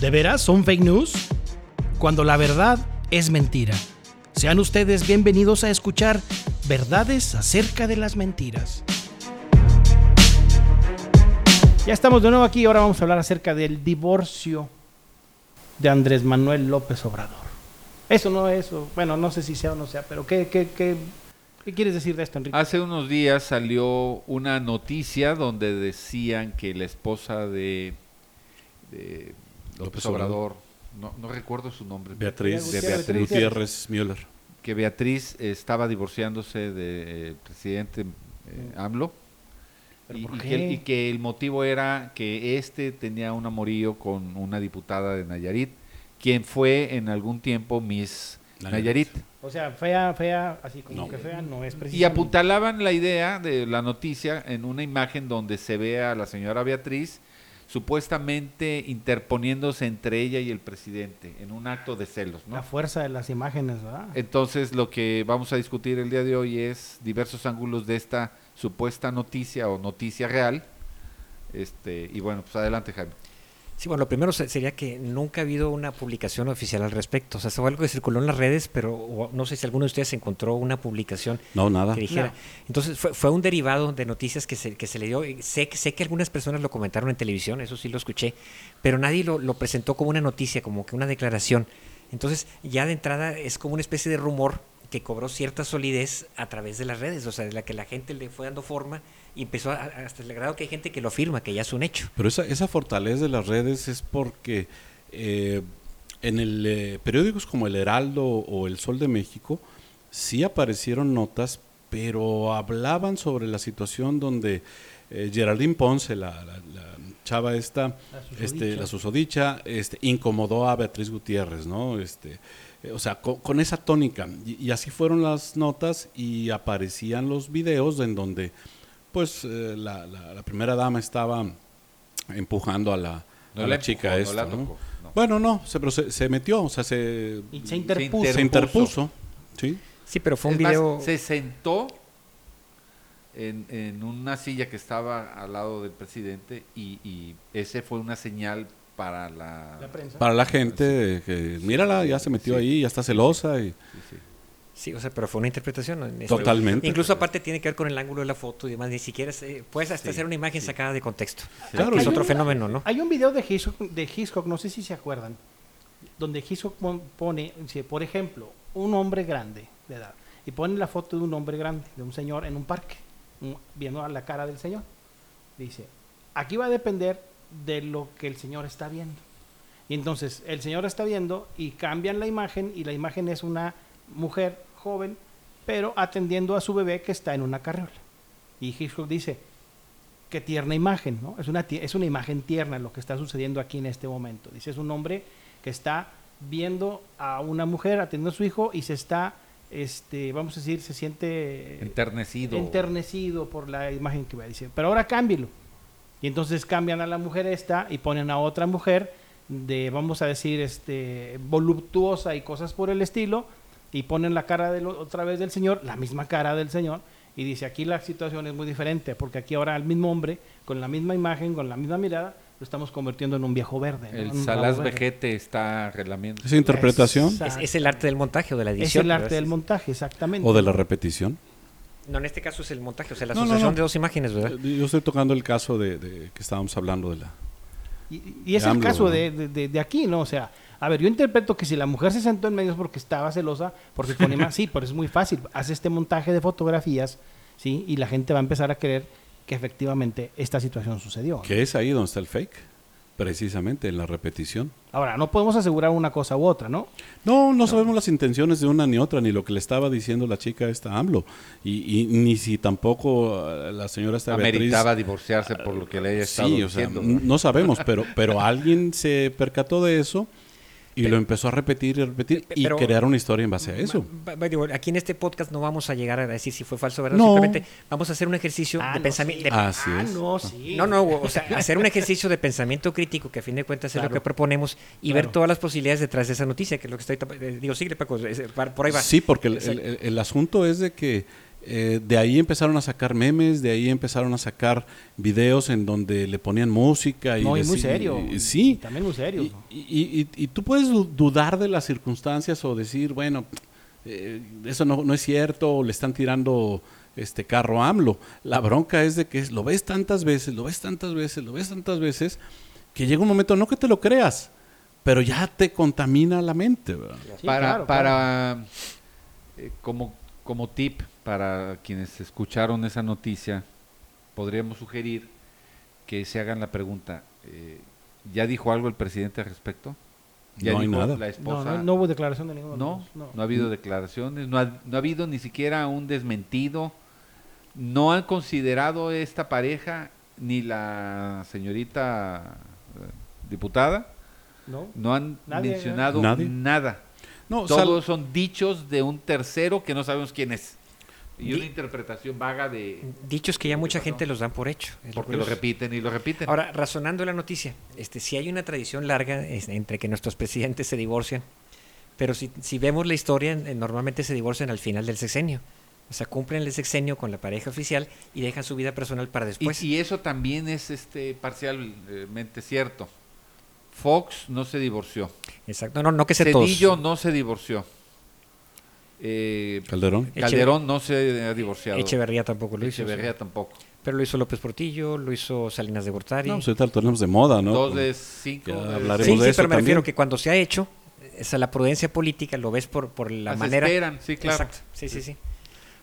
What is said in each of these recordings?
¿De veras son fake news? Cuando la verdad es mentira. Sean ustedes bienvenidos a escuchar verdades acerca de las mentiras. Ya estamos de nuevo aquí, ahora vamos a hablar acerca del divorcio de Andrés Manuel López Obrador. Eso no es, bueno, no sé si sea o no sea, pero ¿qué, qué, qué, quieres decir de esto, Enrique? Hace unos días salió una noticia donde decían que la esposa de López, López Obrador, no, no recuerdo su nombre, Beatriz, de Gutiérrez, Beatriz, Gutiérrez Müller. que Beatriz estaba divorciándose del presidente eh, AMLO ¿Pero y, y que, el- y que el motivo era que este tenía un amorío con una diputada de Nayarit, quien fue en algún tiempo Miss Nayarit. Nayarit. O sea, fea, fea, así como No. que fea, no es Y precisamente. apuntalaban la idea de la noticia en una imagen donde se ve a la señora Beatriz supuestamente interponiéndose entre ella y el presidente en un acto de celos, ¿no? La fuerza de las imágenes, ¿verdad? Entonces lo que vamos a discutir el día de hoy es diversos ángulos de esta supuesta noticia o noticia real. Este, y bueno, pues adelante Jaime. Sí, bueno, lo primero se- sería que nunca ha habido una publicación oficial al respecto. O sea, fue algo que circuló en las redes, pero o- no sé si alguno de ustedes encontró una publicación No, nada. que dijera. No. Entonces, fue, fue un derivado de noticias que se, que se le dio. y Sé, que- sé que algunas personas lo comentaron en televisión, eso sí lo escuché, pero nadie lo, lo presentó como una noticia, como que una declaración. Entonces, ya de entrada es como una especie de rumor que cobró cierta solidez a través de las redes, o sea, de la que la gente le fue dando forma y empezó a- hasta el grado que hay gente que lo afirma, que ya es un hecho. Pero esa, esa fortaleza de las redes es porque eh, en el eh, periódicos como El Heraldo o El Sol de México sí aparecieron notas, pero hablaban sobre la situación donde eh, Geraldine Ponce, la, la- la chava esta, La susodicha. este, la susodicha, este, incomodó a Beatriz Gutiérrez, ¿no? Este, eh, o sea, co- con, esa tónica. Y, y así fueron las notas y aparecían los videos en donde, pues, eh, la, la- la primera dama estaba empujando a la, No a la la chica empujó, no esta, la ¿no? tocó, no. Bueno, no, se, pero se, se metió, o sea, se, Y se interpuso. se interpuso, ¿sí? Sí, pero fue un Es más, video... se sentó en, en una silla que estaba al lado del presidente y, y ese fue una señal para la... La prensa. Para la gente, que mírala, ya se metió Sí. ahí, ya está celosa y sí, sí. Sí, o sea, pero fue una interpretación. eso- Totalmente. Incluso aparte tiene que ver con el ángulo de la foto y demás, ni siquiera se- puedes hasta Sí, hacer una imagen sí. sacada de contexto. Claro, es otro fenómeno, ¿no? Hay un video de Hitchcock, de Hitchcock, no sé si se acuerdan, donde Hitchcock pon- pone, por ejemplo, un hombre grande de edad, y pone la foto de un hombre grande, de un señor en un parque, un- viendo a la cara del señor. Dice, aquí va a depender de lo que el señor está viendo. Y entonces el señor está viendo y cambian la imagen y la imagen es una mujer joven, pero atendiendo a su bebé que está en una carriola. Y Hitchcock dice, qué tierna imagen, ¿no? Es una, es una imagen tierna lo que está sucediendo aquí en este momento. Dice, es un hombre que está viendo a una mujer atendiendo a su hijo y se está, este, vamos a decir, se siente Enternecido. enternecido por la imagen que ve. Dice, pero ahora cámbielo. Y entonces cambian a la mujer esta y ponen a otra mujer de, vamos a decir, este, voluptuosa y cosas por el estilo, y ponen la cara del, otra vez del señor, la misma cara del señor, y dice, aquí la situación es muy diferente, porque aquí ahora al mismo hombre, con la misma imagen, con la misma mirada, lo estamos convirtiendo en un viejo verde. El verde. Vejete está relamiendo. esa interpretación. Es, es el arte del montaje o de la Es edición. el arte del montaje, exactamente. o de la repetición. No, en este caso es el montaje, o sea, la No, no, asociación no. de dos imágenes, ¿verdad? Yo estoy tocando el caso de, de que estábamos hablando de la... Y, y es de el AMLO, caso ¿no? de, de- aquí, ¿no? O sea, a ver, yo interpreto que si la mujer se sentó en medio es porque estaba celosa, porque con ima- sí, pero es muy fácil. Hace este montaje de fotografías, ¿sí? Y la gente va a empezar a creer que efectivamente esta situación sucedió. ¿no? Que es ahí donde está el fake, precisamente, en la repetición. Ahora, no podemos asegurar una cosa u otra, ¿no? No, no sabemos las intenciones de una ni otra, ni lo que le estaba diciendo la chica esta AMLO. Y, y ni si tampoco eh, la señora esta Beatriz... Ameritaba divorciarse por lo que le haya estado Sí, o sea, diciendo. n- no sabemos, pero, pero alguien se percató de eso y lo empezó a repetir y repetir y crear una historia en base a eso. Digo, aquí en este podcast no vamos a llegar a decir si fue falso o verdad, No. simplemente vamos a hacer un ejercicio Ah, de no, pensamiento. sí. de- Ah, es. no, sí. No, no, o sea, hacer un ejercicio de pensamiento crítico, que a fin de cuentas es lo que proponemos, y ver todas las posibilidades detrás de esa noticia, que es lo que estoy... eh, Digo, sigue, Paco, es- por ahí va. Sí, porque el, Exacto. el- el asunto es de que eh, de ahí empezaron a sacar memes, de ahí empezaron a sacar videos en donde le ponían música. Y No, y muy serio. y- sí. Y también muy serio. Y, y- y- y tú puedes du- dudar de las circunstancias o decir, bueno, eh, eso no, no es cierto, o le están tirando este carro a AMLO. La bronca es de que lo ves tantas veces, lo ves tantas veces, lo ves tantas veces, que llega un momento, no que te lo creas, pero ya te contamina la mente. ¿verdad? Sí, para claro, para eh, como, como tip para quienes escucharon esa noticia, podríamos sugerir que se hagan la pregunta, eh, ¿ya dijo algo el presidente al respecto? ¿Ya No hay dijo nada. la No, esposa? no, no hubo declaración de ninguno No, dos, no ha habido declaraciones, no ha, no ha habido ni siquiera un desmentido. No han considerado esta pareja ni la señorita eh, diputada, ¿No? no han Nadie, mencionado Nadie. nada. No, Todos son dichos de un tercero que no sabemos quién es. Y una interpretación vaga de... Dichos que ya ¿Qué mucha gente los dan por hecho. lo Porque lo repiten y lo repiten. Ahora, razonando la noticia, este, si hay una tradición larga es- entre que nuestros presidentes se divorcian, pero si, si vemos la historia, eh, normalmente se divorcian al final del sexenio. O sea, cumplen el sexenio con la pareja oficial y dejan su vida personal para Y- después. y, eso también es este parcialmente cierto. Fox no se divorció. Exacto, no, no que se todos. Cedillo no se divorció. Eh, Calderón. Calderón no se ha divorciado. Echeverría tampoco lo hizo. Echeverría sí. tampoco. Pero lo hizo López Portillo, lo hizo Salinas de Gortari. No, pues ahorita lo tenemos de moda, ¿no? Dos de cinco. Ya de hablaremos sí, de sí, eso pero me también. refiero que cuando se ha hecho, esa la prudencia política lo ves por, por la Las manera. esperan, sí, claro. Exacto, sí, sí, sí.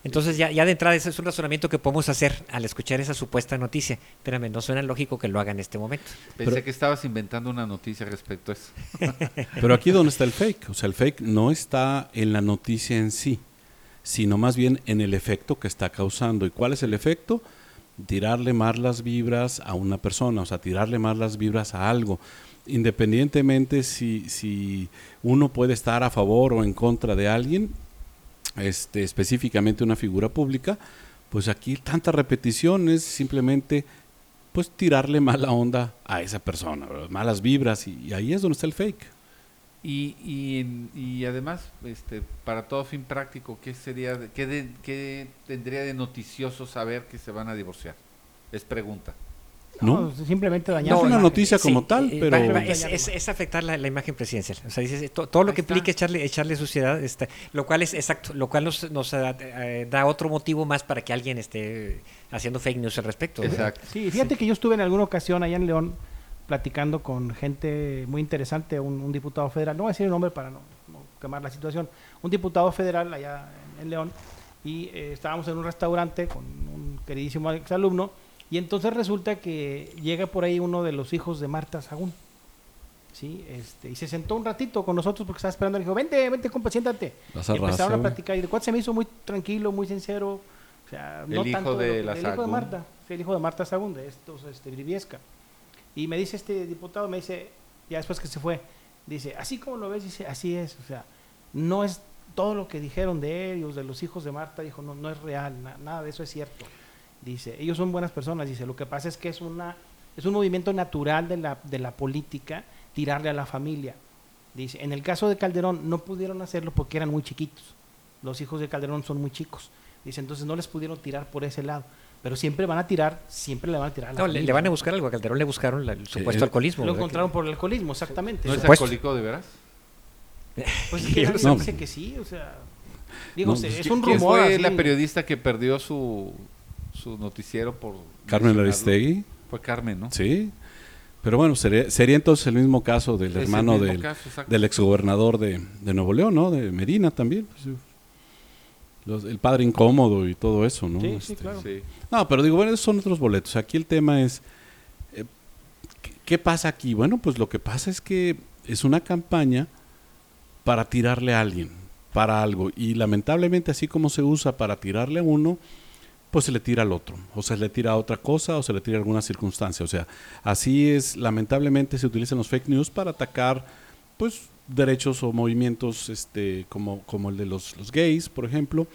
Entonces ya, ya de entrada ese es un razonamiento que podemos hacer al escuchar esa supuesta noticia. Espérame, no suena lógico que lo haga en este momento. Pensé Pero- que estabas inventando una noticia respecto a eso. Pero aquí donde está el fake, o sea, el fake no está en la noticia en sí, sino más bien en el efecto que está causando. ¿Y cuál es el efecto? Tirarle más las vibras a una persona, o sea, tirarle más las vibras a algo. Independientemente si, si uno puede estar a favor o en contra de alguien, este, específicamente una figura pública, pues aquí tanta repetición es simplemente pues tirarle mala onda a esa persona, malas vibras y, ahí es donde está el fake. Y, y, y además, este, para todo fin práctico, ¿qué sería, qué, de- qué tendría de noticioso saber que se van a divorciar? Es pregunta. ¿No? simplemente dañar No, su una imagen. noticia como tal, eh, pero- es, es- es afectar la, la imagen presidencial. O sea, dices, to- todo lo Ahí que está. implica echarle, echarle suciedad, este, lo cual es exacto, lo cual nos, nos eh, eh, da otro motivo más para que alguien esté haciendo fake news al respecto. Sí, fíjate que yo estuve en alguna ocasión allá en León platicando con gente muy interesante, un, un diputado federal, no voy a decir el nombre para no, no quemar la situación, un diputado federal allá en, en León, y eh, estábamos en un restaurante con un queridísimo exalumno, y entonces resulta que llega por ahí uno de los hijos de Marta Sagún, ¿sí? Este, y se sentó un ratito con nosotros porque estaba esperando, le dijo, vente, vente, compa, siéntate. Vas Y a empezaron raza, a platicar y el cuate se me hizo muy tranquilo, muy sincero. O sea, no El hijo tanto de lo que- la el hijo de. Marta, sí, el hijo de Marta Sagún, de estos, este, Briviesca. Y me dice este diputado, me dice, ya después que se fue, dice, así como lo ves, dice, así es, o sea, no es todo lo que dijeron de ellos, de los hijos de Marta, dijo, no, no es real, na- nada de eso es cierto. Dice, ellos son buenas personas, dice, lo que pasa es que es una es un movimiento natural de la, de la política tirarle a la familia. Dice, en el caso de Calderón no pudieron hacerlo porque eran muy chiquitos. Los hijos de Calderón son muy chicos. Dice, entonces no les pudieron tirar por ese lado. Pero siempre van a tirar, siempre le van a tirar a la No, le, van a buscar algo. A Calderón le buscaron la- el supuesto eh, alcoholismo. Lo encontraron por el alcoholismo, exactamente. ¿No es Supuesto. alcohólico de veras? Pues es que no. dice que sí, o sea... Digo, No, pues, es un ¿Quién rumor fue así. la periodista que perdió su, su noticiero por... Carmen? Aristegui, Fue Carmen, ¿no? sí. Pero bueno, sería, sería entonces el mismo caso del Es hermano del, caso, exacto. del exgobernador de, de Nuevo León, ¿no? De Medina también. pues. Los- el padre incómodo y todo eso, ¿no? Sí, sí, Este, claro. Sí. No, pero digo, bueno, esos son otros boletos. Aquí el tema es, eh, ¿qué, qué pasa aquí? Bueno, pues lo que pasa es que es una campaña para tirarle a alguien, para algo. Y lamentablemente así como se usa para tirarle a uno, pues se le tira al otro. O se le tira a otra cosa o se le tira a alguna circunstancia. O sea, así es, lamentablemente se utilizan los fake news para atacar, pues, derechos o movimientos este, como, como el de los, los gays, por ejemplo,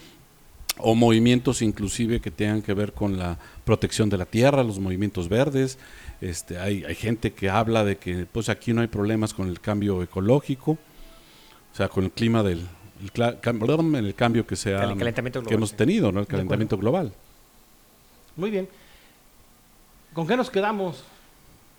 o movimientos inclusive que tengan que ver con la protección de la tierra, los movimientos verdes. Este, hay, hay gente que habla de que pues aquí no hay problemas con el cambio ecológico, o sea, con el clima del, el, el cambio que, se ha- calentamiento que hemos tenido, ¿no? el calentamiento global. Muy bien. ¿Con qué nos quedamos?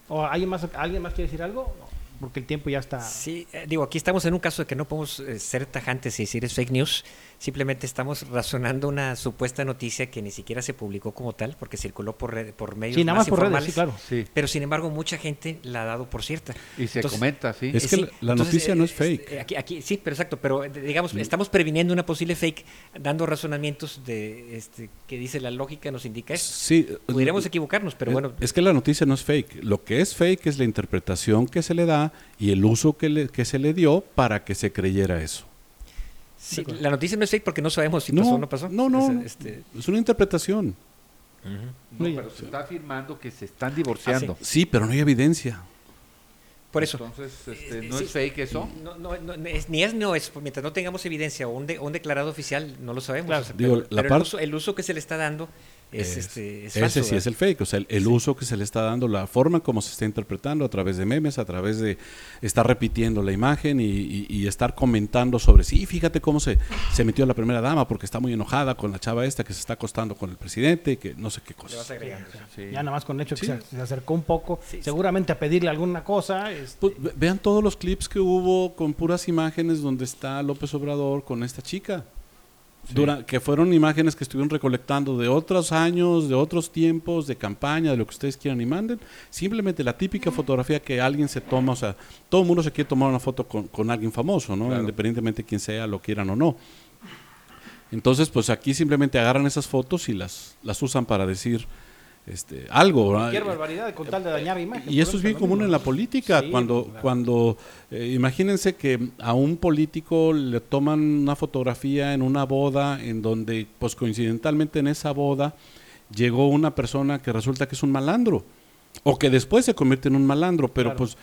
¿O alguien más, alguien más quiere decir algo? No, Porque el tiempo ya está. Sí, eh, digo, aquí estamos en un caso de que no podemos eh, ser tajantes y decir es fake news. Simplemente estamos razonando una supuesta noticia que ni siquiera se publicó como tal, porque circuló por, red- por medios Sí, nada más por redes, informales. sí, claro. Sí. Pero sin embargo, mucha gente la ha dado por cierta. Y se Entonces, comenta, sí. Es que sí, la- la entonces, noticia eh, no es eh, fake. eh, Aquí, aquí, sí, pero exacto, pero eh, digamos, estamos previniendo una posible fake, dando razonamientos de este, que dice la lógica, nos indica eso. Sí, Pudiéramos equivocarnos, pero es- bueno, Es que la noticia no es fake. Lo que es fake es la interpretación que se le da y el uso que, le- que se le dio para que se creyera eso. Sí, la noticia no es fake porque no sabemos si pasó o no pasó. No, no, Es, este, Es una interpretación. No, pero se está afirmando que se están divorciando. Sí, pero no hay evidencia. por eso. Entonces, este, Eh, ¿no sí. es fake eso? No, no, no, es- ni es no es, mientras no tengamos evidencia o un, de- un declarado oficial, no lo sabemos. Claro. O sea, Digo, pero, la pero par- el, uso, el uso que se le está dando es, Es- este, es Ese falso, sí ¿verdad? es el fake, o sea, el, el uso que se le está dando, la forma como se está interpretando a través de memes, a través de estar repitiendo la imagen y, y- y estar comentando sobre, sí, fíjate cómo se, se metió la primera dama porque está muy enojada con la chava esta que se está acostando con el presidente, que no sé qué cosa. Sí. Ya nada más con el hecho que Sí. se, se acercó un poco, Sí, sí. seguramente a pedirle alguna cosa. este, Pues, ve- vean todos los clips que hubo con puras imágenes donde está López Obrador con esta chica. Dura- que fueron imágenes que estuvieron recolectando de otros años, de otros tiempos, de campaña, de lo que ustedes quieran y manden. Simplemente la típica fotografía que alguien se toma, o sea, todo el mundo se quiere tomar una foto con, con alguien famoso, ¿no? Claro. Independientemente de quién sea, lo quieran o no. Entonces, pues aquí simplemente agarran esas fotos y las, las usan para decir este, algo. cualquier barbaridad con tal de dañar imagen. Y eso es bien común en la política. Sí, cuando, claro. cuando eh, imagínense que a un político le toman una fotografía en una boda en donde, pues coincidentalmente en esa boda llegó una persona que resulta que es un malandro o que después se convierte en un malandro, pero Claro. pues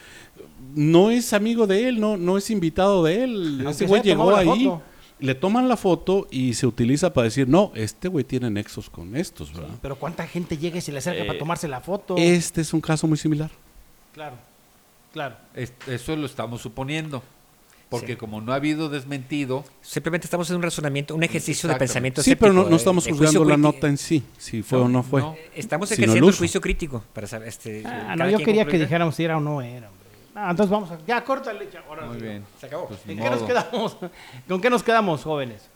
no es amigo de él, no, no es invitado de él. Aunque Ese güey llegó ahí, foto. Le toman la foto y se utiliza para decir, no, este güey tiene nexos con estos, ¿verdad? Pero cuánta gente llega y se le acerca Eh, para tomarse la foto. Este es un caso muy similar. Claro, claro. Es- eso lo estamos suponiendo. Porque Sí. como no ha habido desmentido, Simplemente estamos en un razonamiento, un ejercicio de pensamiento Sí, pero no, estamos juzgando la nota en sí, si fue No, o no fue. no. Estamos ejerciendo el, juicio crítico para saber este Ah, no, yo quería que dijéramos si era o no era. Ah, entonces vamos a... Ya, córtale. ya, ahora muy sí. bien. Se acabó. Pues, ¿En qué nos quedamos? ¿Con qué nos quedamos, jóvenes?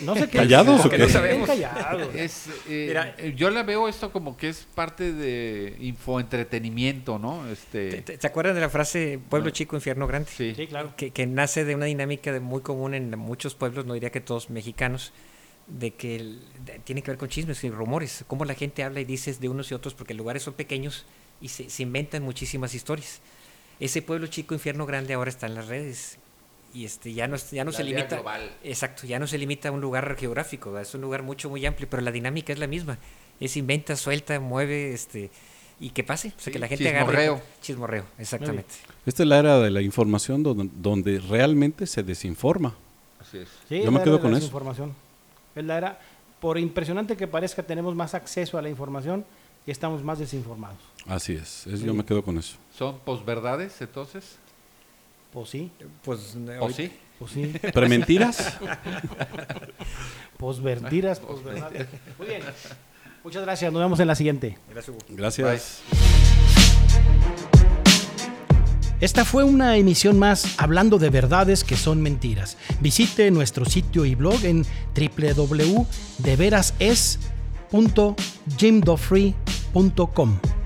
No sé qué. ¿Callados o qué? No sabemos. callados. Es, eh, Mira. yo la veo esto como que es parte de infoentretenimiento, ¿no? Este, ¿Te, te- acuerdas de la frase pueblo No. chico, infierno grande? sí. Sí, claro. Que, que nace de una dinámica de muy común en muchos pueblos, no diría que todos mexicanos, de que el- de- tiene que ver con chismes y rumores, cómo la gente habla y dice de unos y otros porque los lugares son pequeños y se, se inventan muchísimas historias. Ese pueblo chico, infierno grande ahora está en las redes y este ya no, es- ya no La se limita global. exacto ya no se limita a un lugar geográfico ¿verdad? es un lugar mucho muy amplio pero la dinámica es la misma es inventa suelta mueve este y que pase o sea Sí, que la gente chismorreo. agarre chismorreo exactamente Esta es la era de la información donde, donde realmente se desinforma. Así es. Sí, Yo es me quedo con eso. Es la era, por impresionante que parezca, tenemos más acceso a la información y estamos más desinformados. Así es, es- Sí. yo me quedo con eso. ¿Son posverdades entonces? Pues sí, pues ¿O ahorita- sí? pues sí. ¿Prementiras? Pues vertiras, pues verdades. Muy bien. Muchas gracias. Nos vemos en la siguiente. Gracias, Hugo. Gracias. Esta fue una emisión más hablando de verdades que son mentiras. Visite nuestro sitio y blog en www.deverases.jimdofree.com.